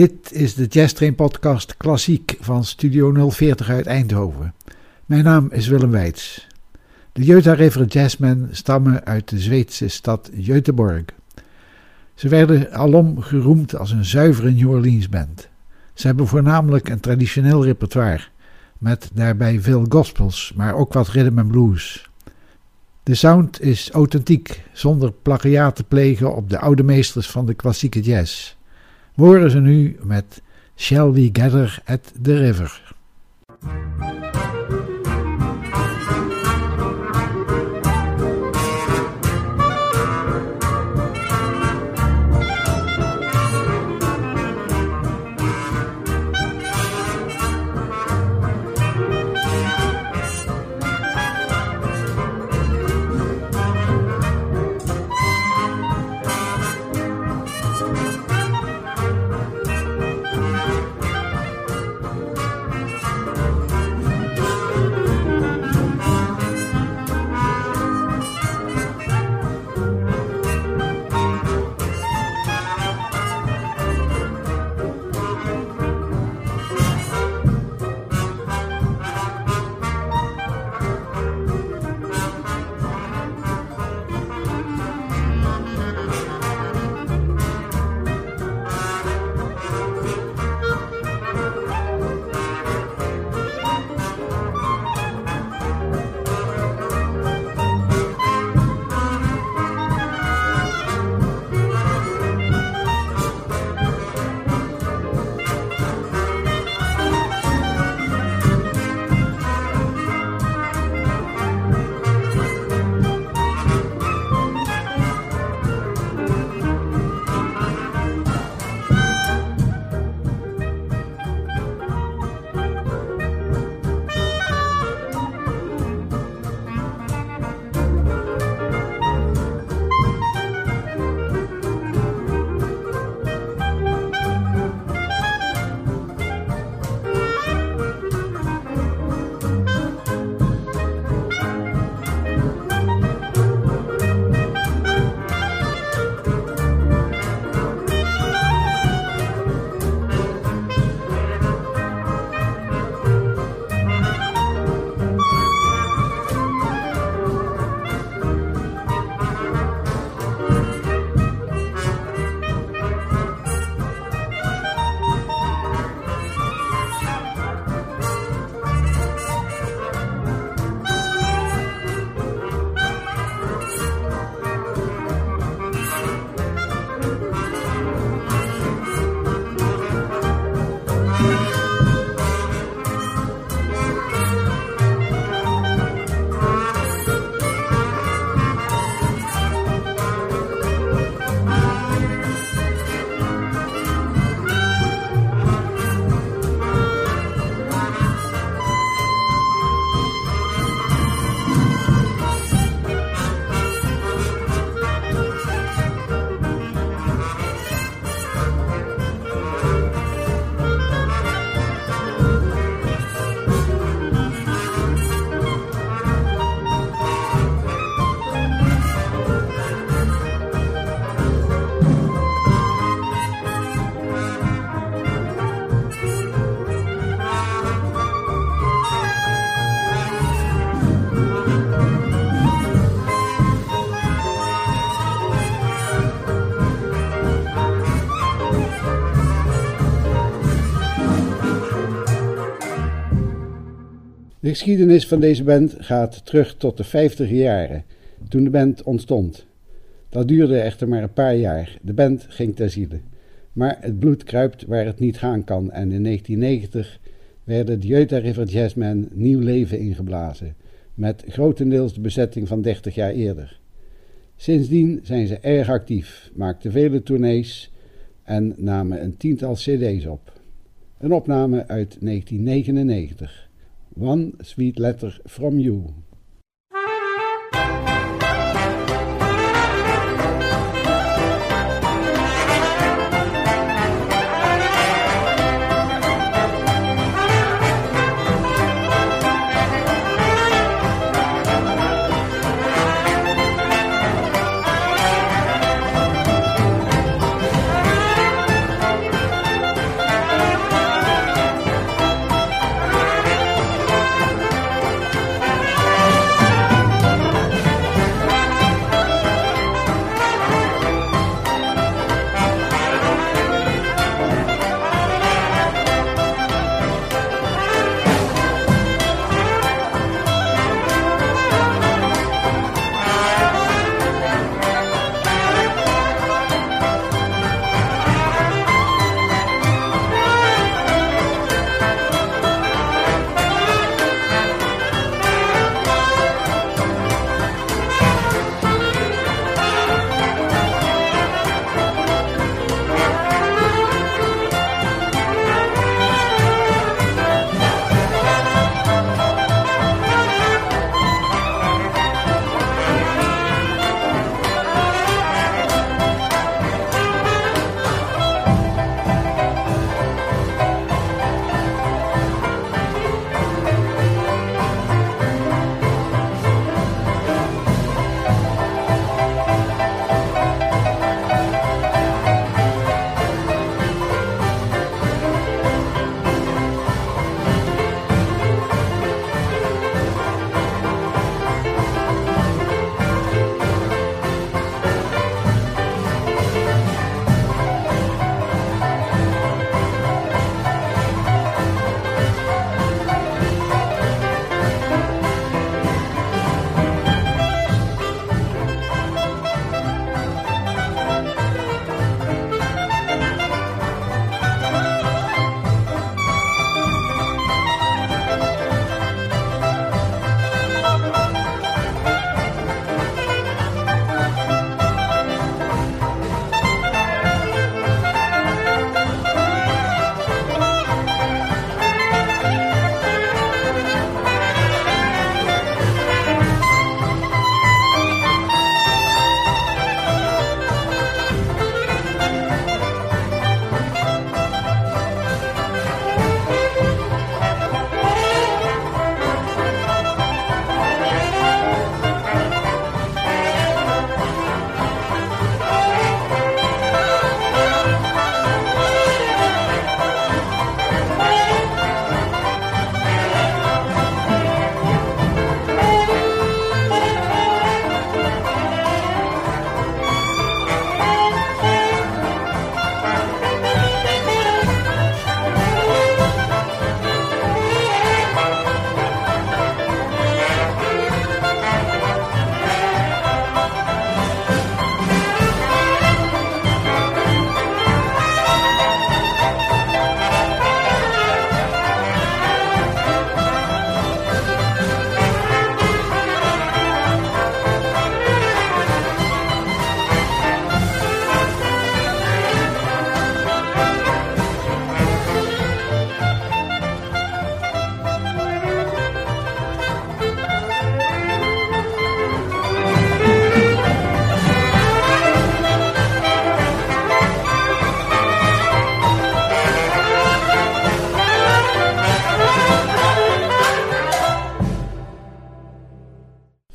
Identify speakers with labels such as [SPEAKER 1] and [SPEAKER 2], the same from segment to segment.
[SPEAKER 1] Dit is de Jazz Train podcast Klassiek van Studio 040 uit Eindhoven. Mijn naam is Willem Weits. De Jeuta River Jazzmen stammen uit de Zweedse stad Göteborg. Ze werden alom geroemd als een zuivere New Orleans band. Ze hebben voornamelijk een traditioneel repertoire, met daarbij veel gospels, maar ook wat rhythm and blues. De sound is authentiek, zonder plagiaat te plegen op de oude meesters van de klassieke jazz. Horen ze nu met Shall We Gather at the River.
[SPEAKER 2] De geschiedenis van deze band gaat terug tot de 50 jaren, toen de band ontstond. Dat duurde echter maar een paar jaar. De band ging ter ziele. Maar het bloed kruipt waar het niet gaan kan en in 1990 werden de Jeuta River Jazzmen nieuw leven ingeblazen, met grotendeels de bezetting van 30 jaar eerder. Sindsdien zijn ze erg actief, maakten vele tournees en namen een tiental cd's op. Een opname uit 1999. One Sweet Letter from You.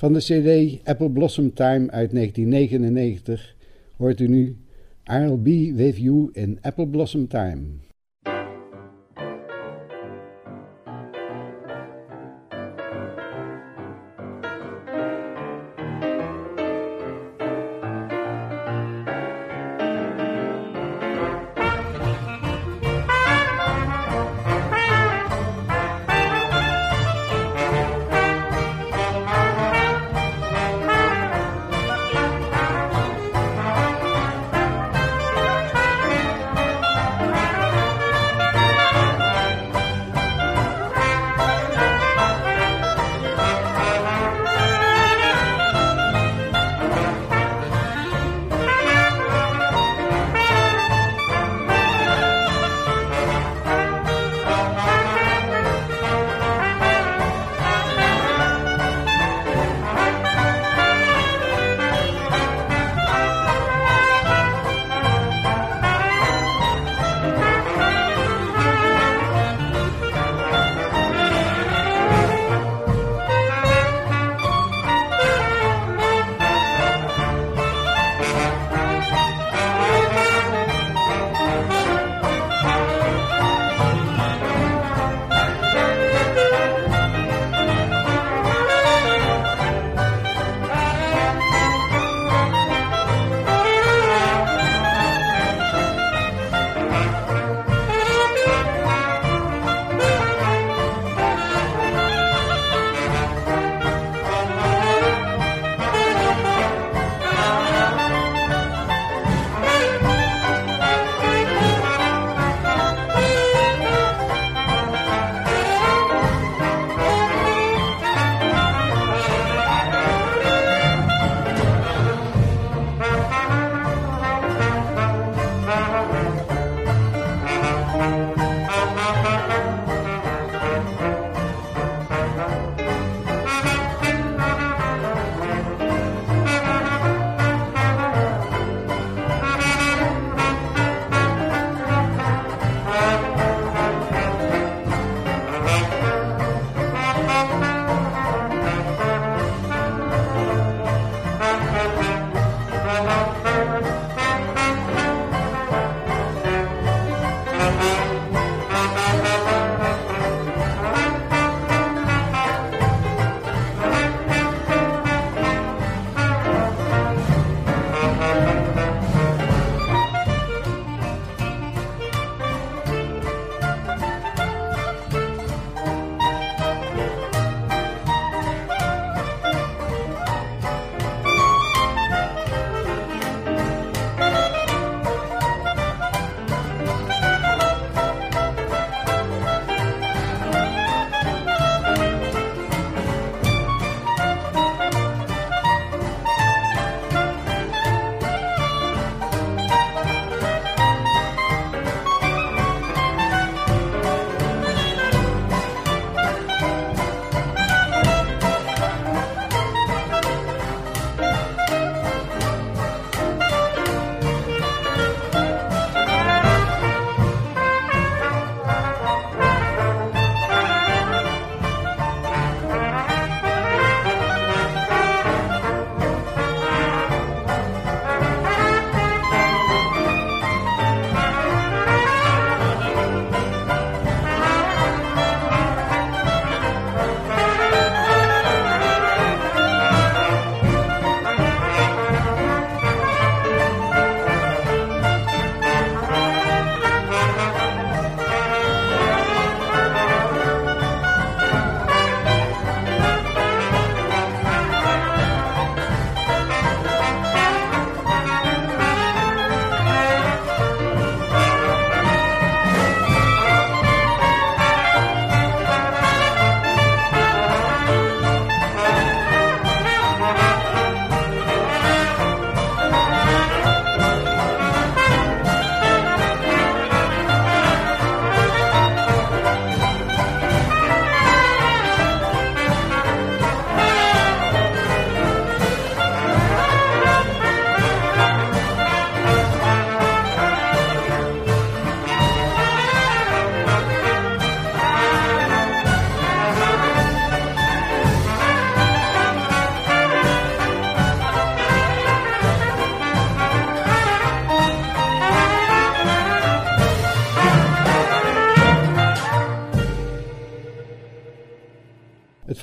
[SPEAKER 2] Van de CD Apple Blossom Time uit 1999 hoort u nu I'll Be With You in Apple Blossom Time.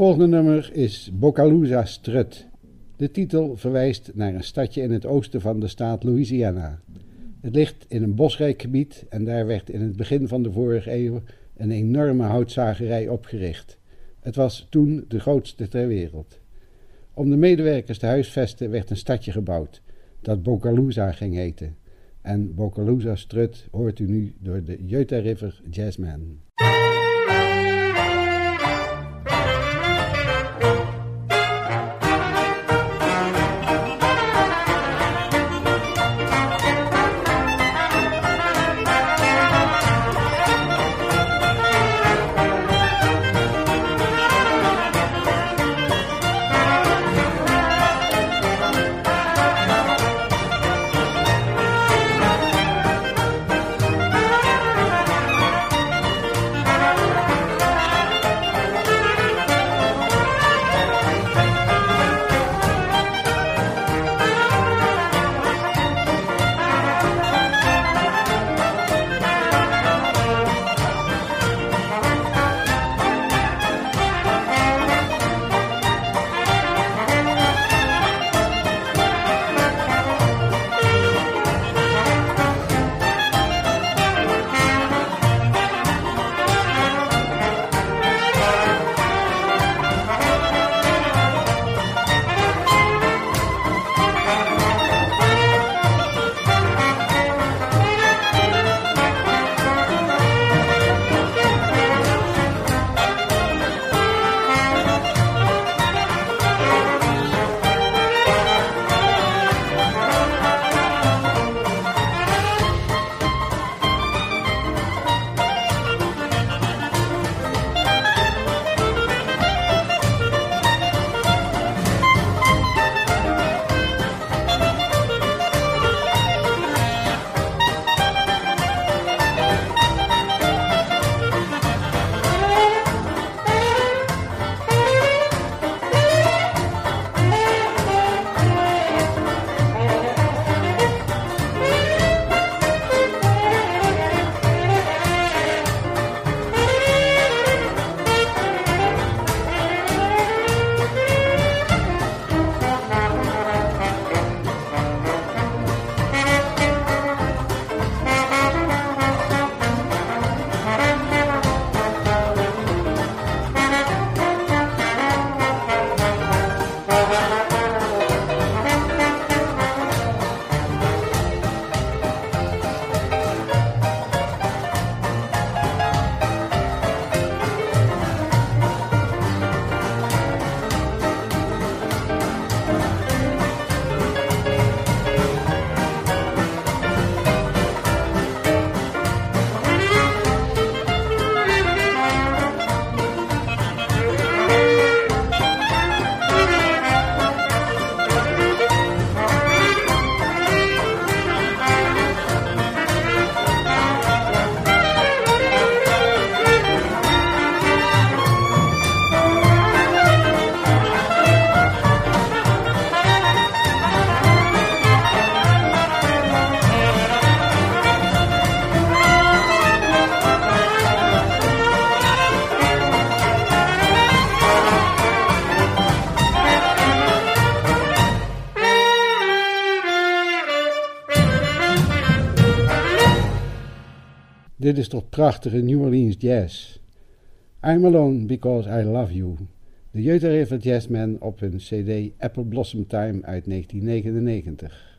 [SPEAKER 2] Volgende nummer is Bocalusa Strut. De titel verwijst naar een stadje in het oosten van de staat Louisiana. Het ligt in een bosrijk gebied en daar werd in het begin van de vorige eeuw een enorme houtzagerij opgericht. Het was toen de grootste ter wereld. Om de medewerkers te huisvesten werd een stadje gebouwd, dat Bocalusa ging heten. En Bocalusa Strut hoort u nu door de Jeuta River Jazzman. Dit is toch prachtige New Orleans jazz. I'm Alone Because I Love You. De Jeuter River Jazzman op hun cd Apple Blossom Time uit 1999.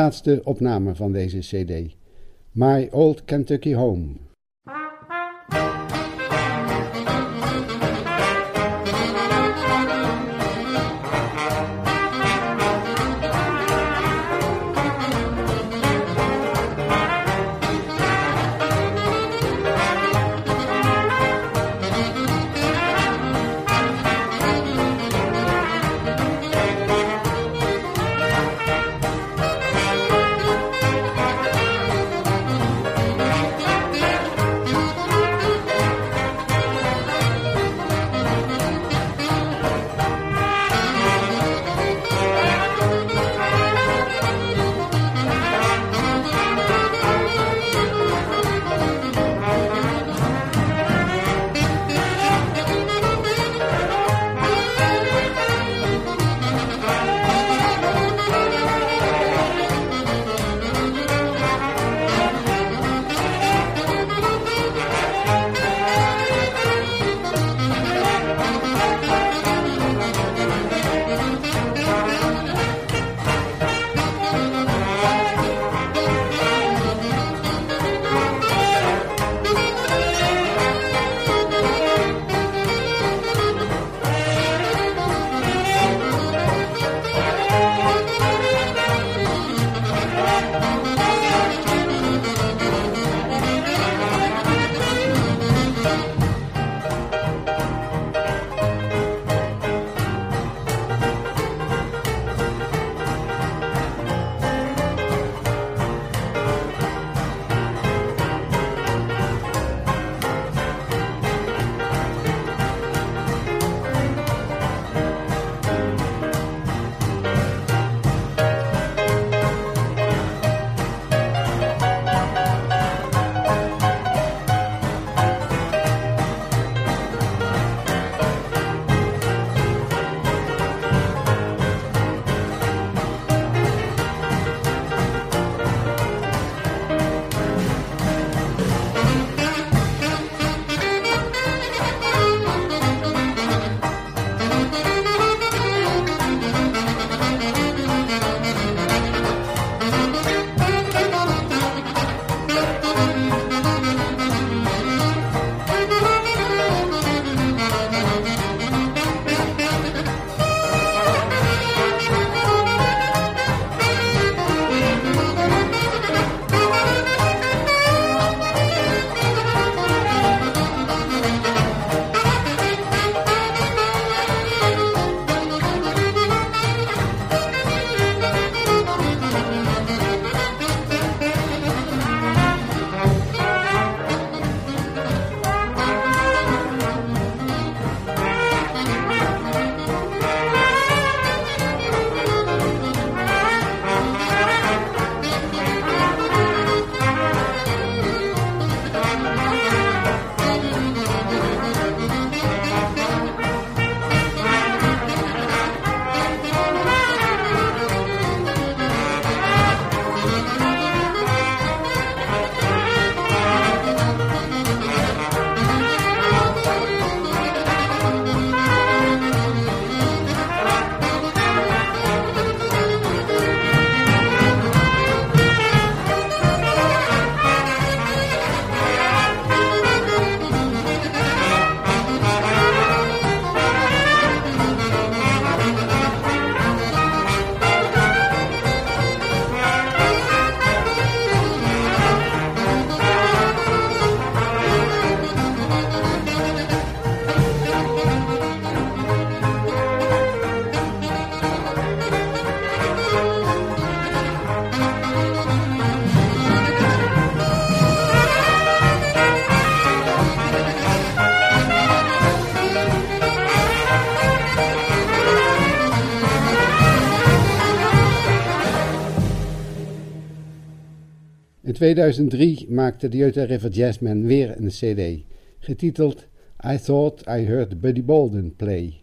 [SPEAKER 2] Laatste opname van deze CD. My Old Kentucky Home. 2003 maakte de Utah River Jazzmen weer een cd, getiteld I Thought I Heard Buddy Bolden Play.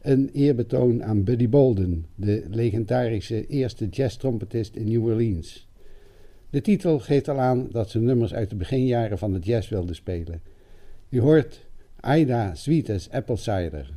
[SPEAKER 2] Een eerbetoon aan Buddy Bolden, de legendarische eerste jazztrompetist in New Orleans. De titel geeft al aan dat ze nummers uit de beginjaren van de jazz wilden spelen. U hoort Ida Sweet as Apple Cider.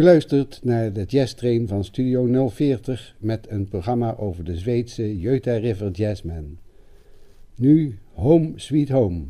[SPEAKER 2] U luistert naar de Jazz Train van Studio 040 met een programma over de Zweedse Jeuta River Jazzman. Nu Home Sweet Home.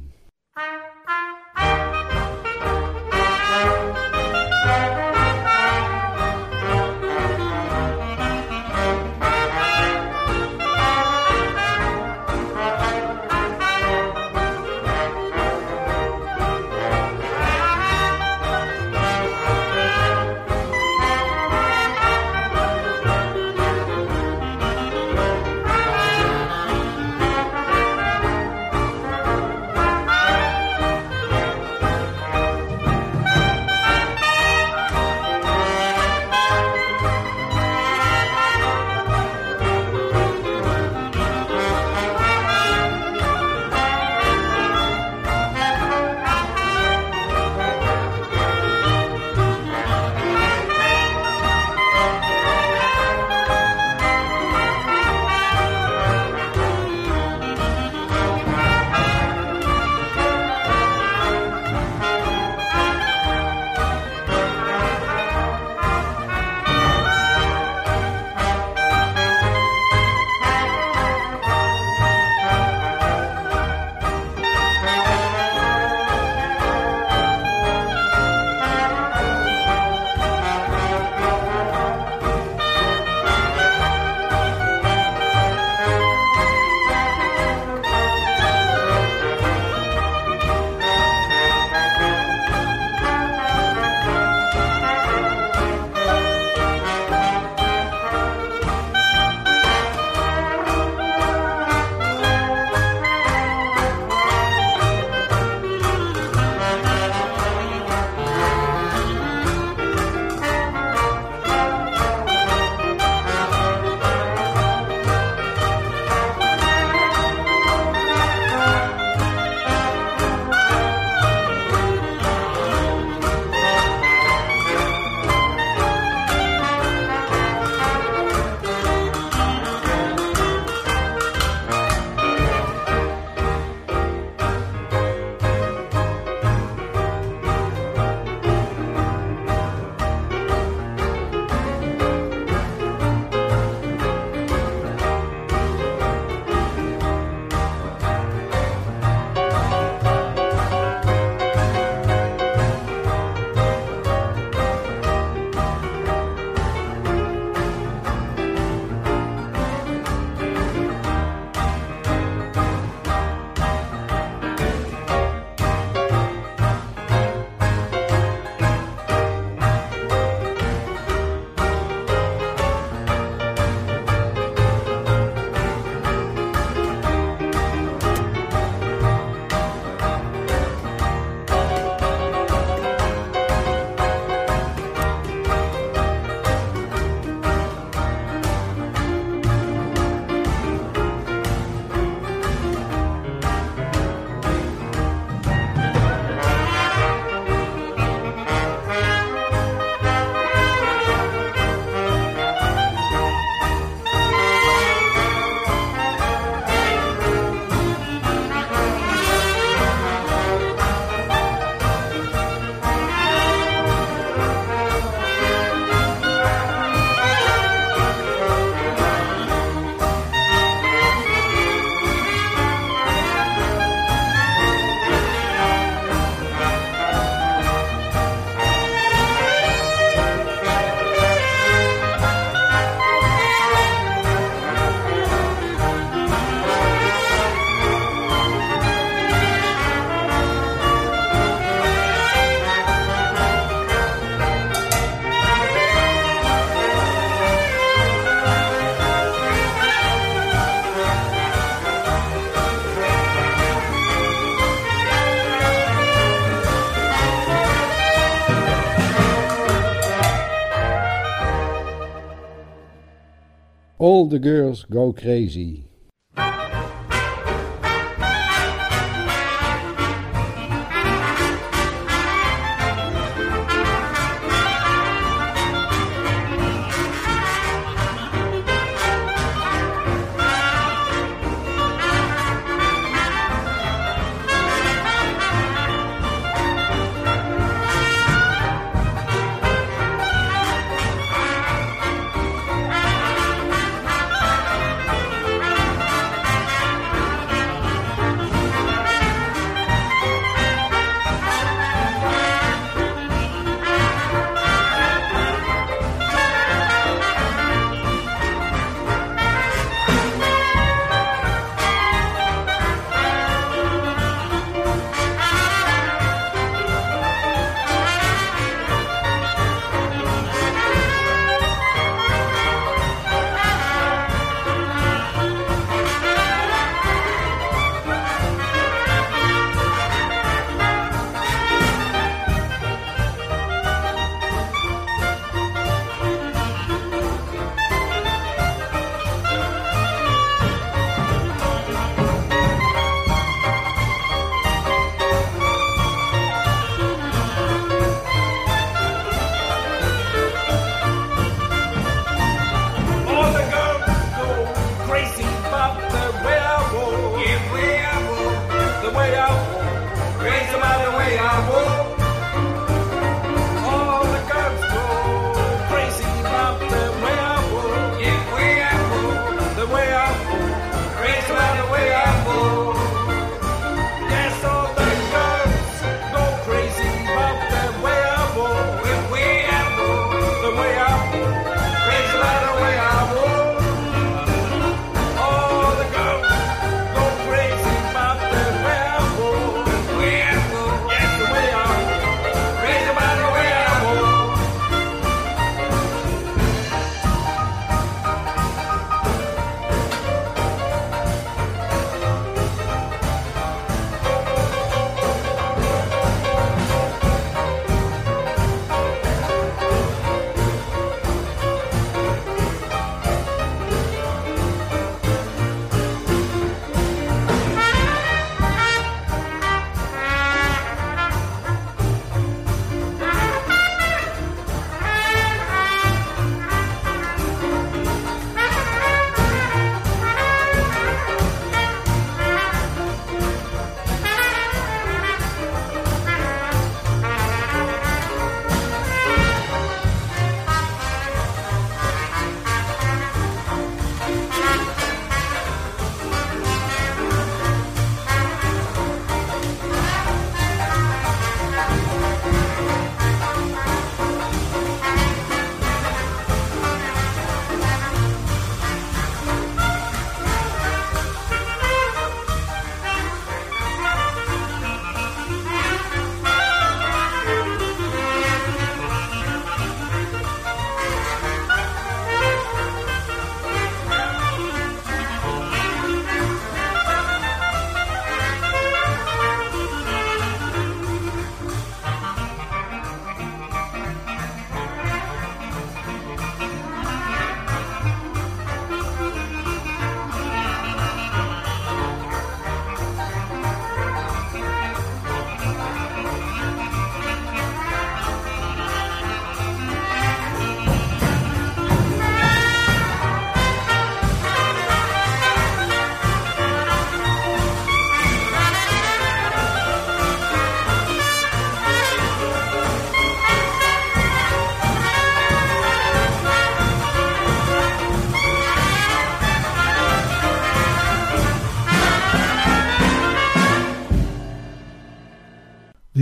[SPEAKER 2] The Girls Go Crazy.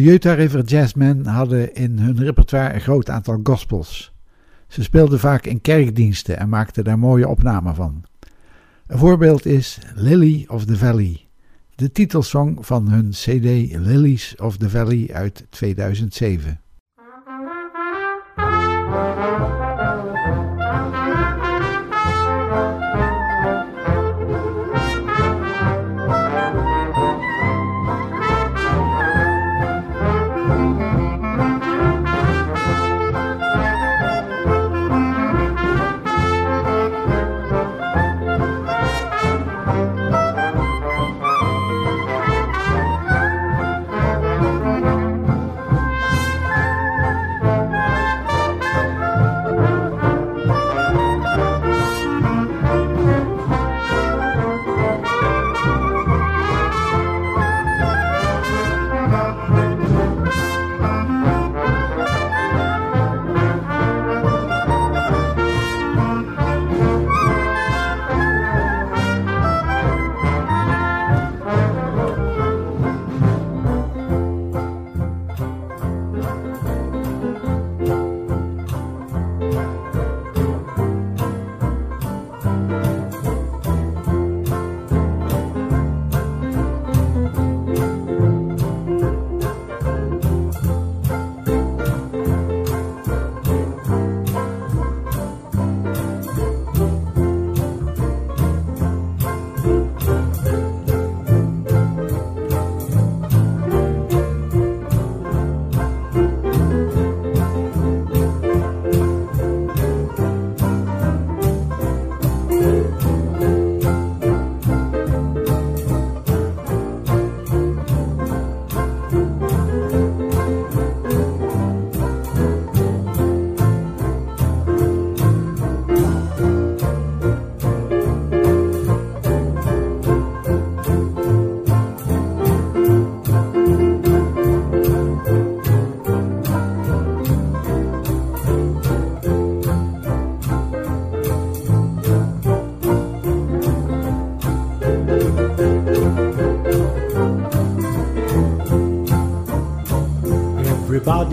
[SPEAKER 2] Utah River Jazzmen hadden in hun repertoire een groot aantal gospels. Ze speelden vaak in kerkdiensten en maakten daar mooie opnamen van. Een voorbeeld is Lily of the Valley, de titelsong van hun CD Lilies of the Valley uit 2007.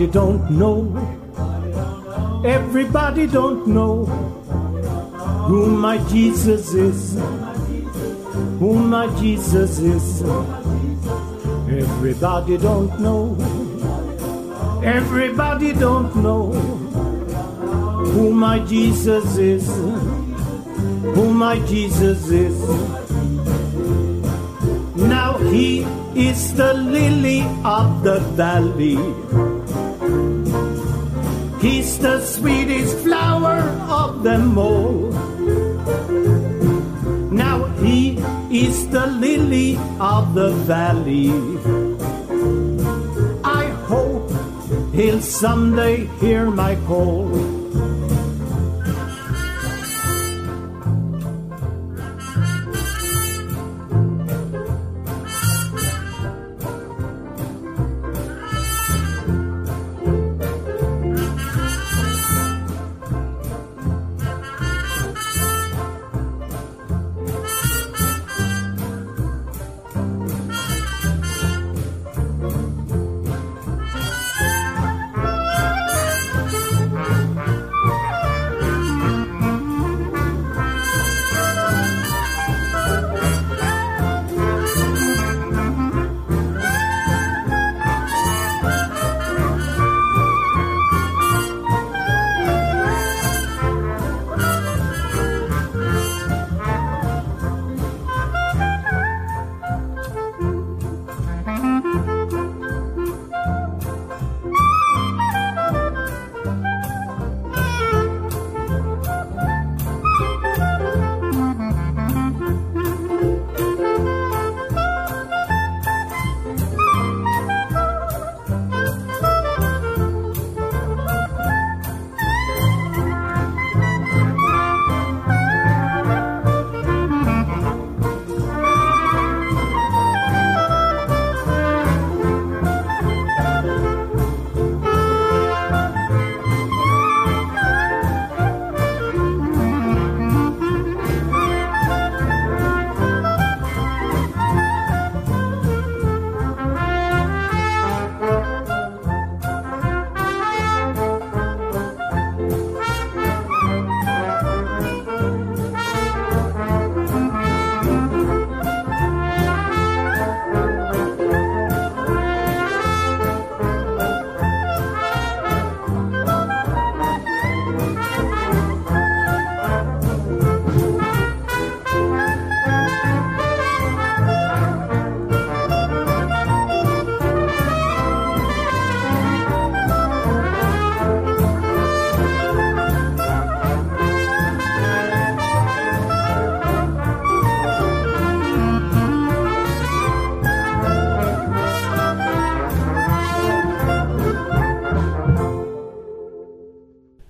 [SPEAKER 3] Everybody don't know. Everybody don't know who my Jesus is. Who my Jesus is. Everybody don't know. Everybody don't know who my Jesus is. Who my Jesus is. Now he is the lily of the valley. He's the sweetest flower of them all. Now he is the lily of the valley. I hope he'll someday hear my call.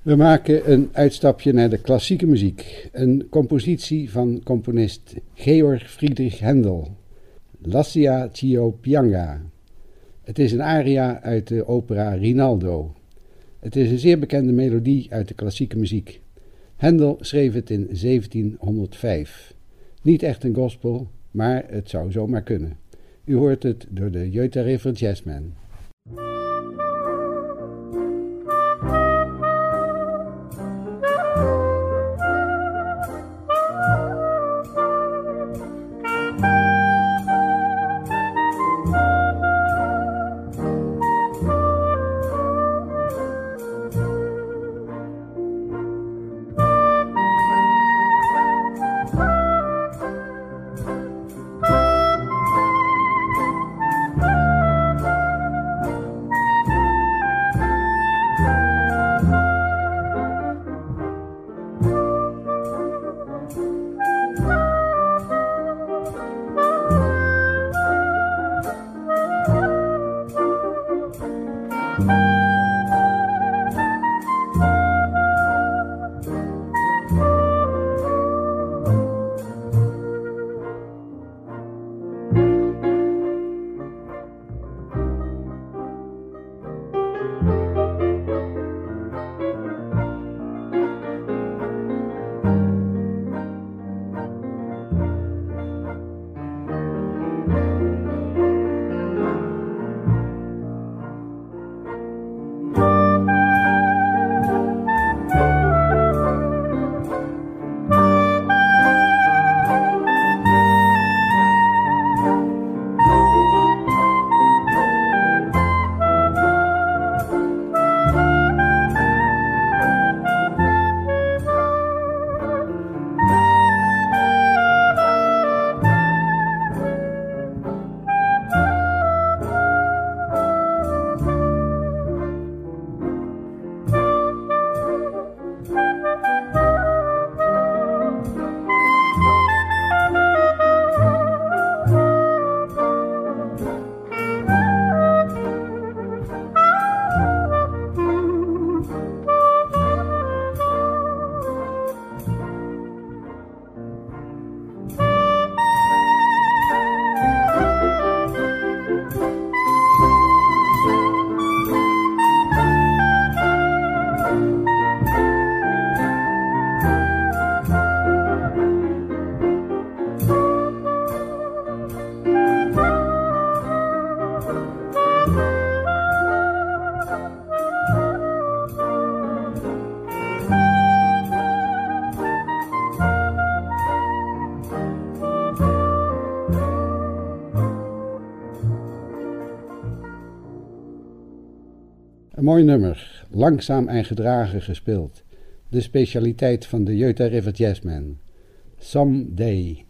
[SPEAKER 2] We maken een uitstapje naar de klassieke muziek. Een compositie van componist Georg Friedrich Händel. Lascia Chio Pianga. Het is een aria uit de opera Rinaldo. Het is een zeer bekende melodie uit de klassieke muziek. Händel schreef het in 1705. Niet echt een gospel, maar het zou zomaar kunnen. U hoort het door de Jeuta River mooi nummer, langzaam en gedragen gespeeld. De specialiteit van de Jeuta River Jazzmen. Someday.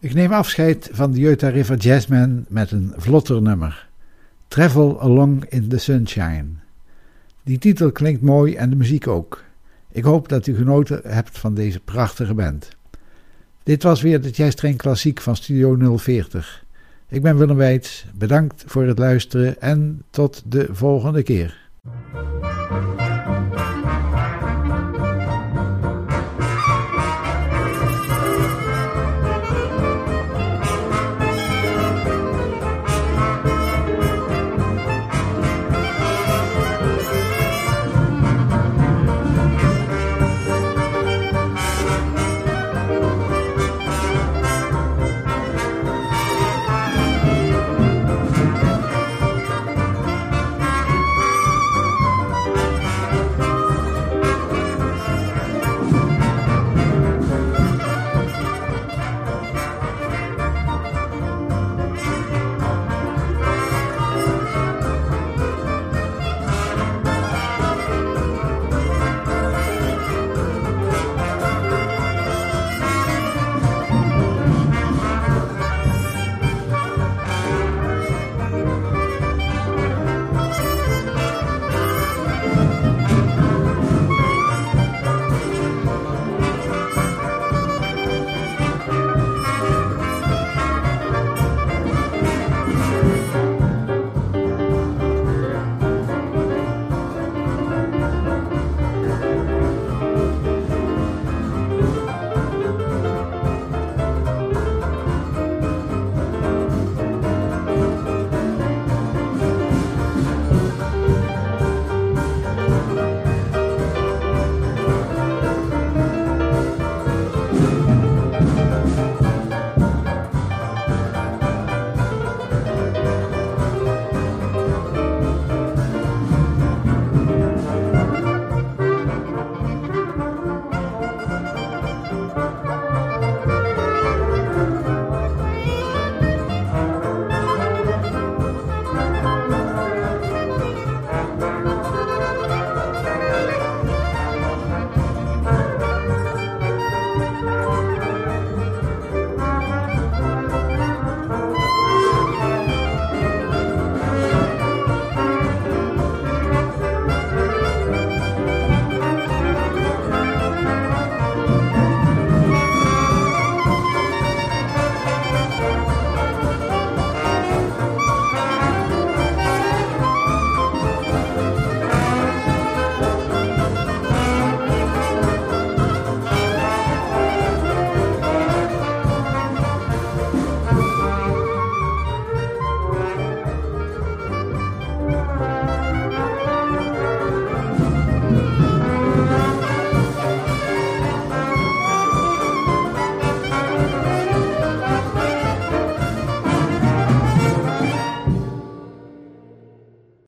[SPEAKER 2] Ik neem afscheid van de Utah River Jazzmen met een vlotter nummer. Travel Along in the Sunshine. Die titel klinkt mooi en de muziek ook. Ik hoop dat u genoten hebt van deze prachtige band. Dit was weer de Jazz Train Klassiek van Studio 040. Ik ben Willem Weits, bedankt voor het luisteren en tot de volgende keer.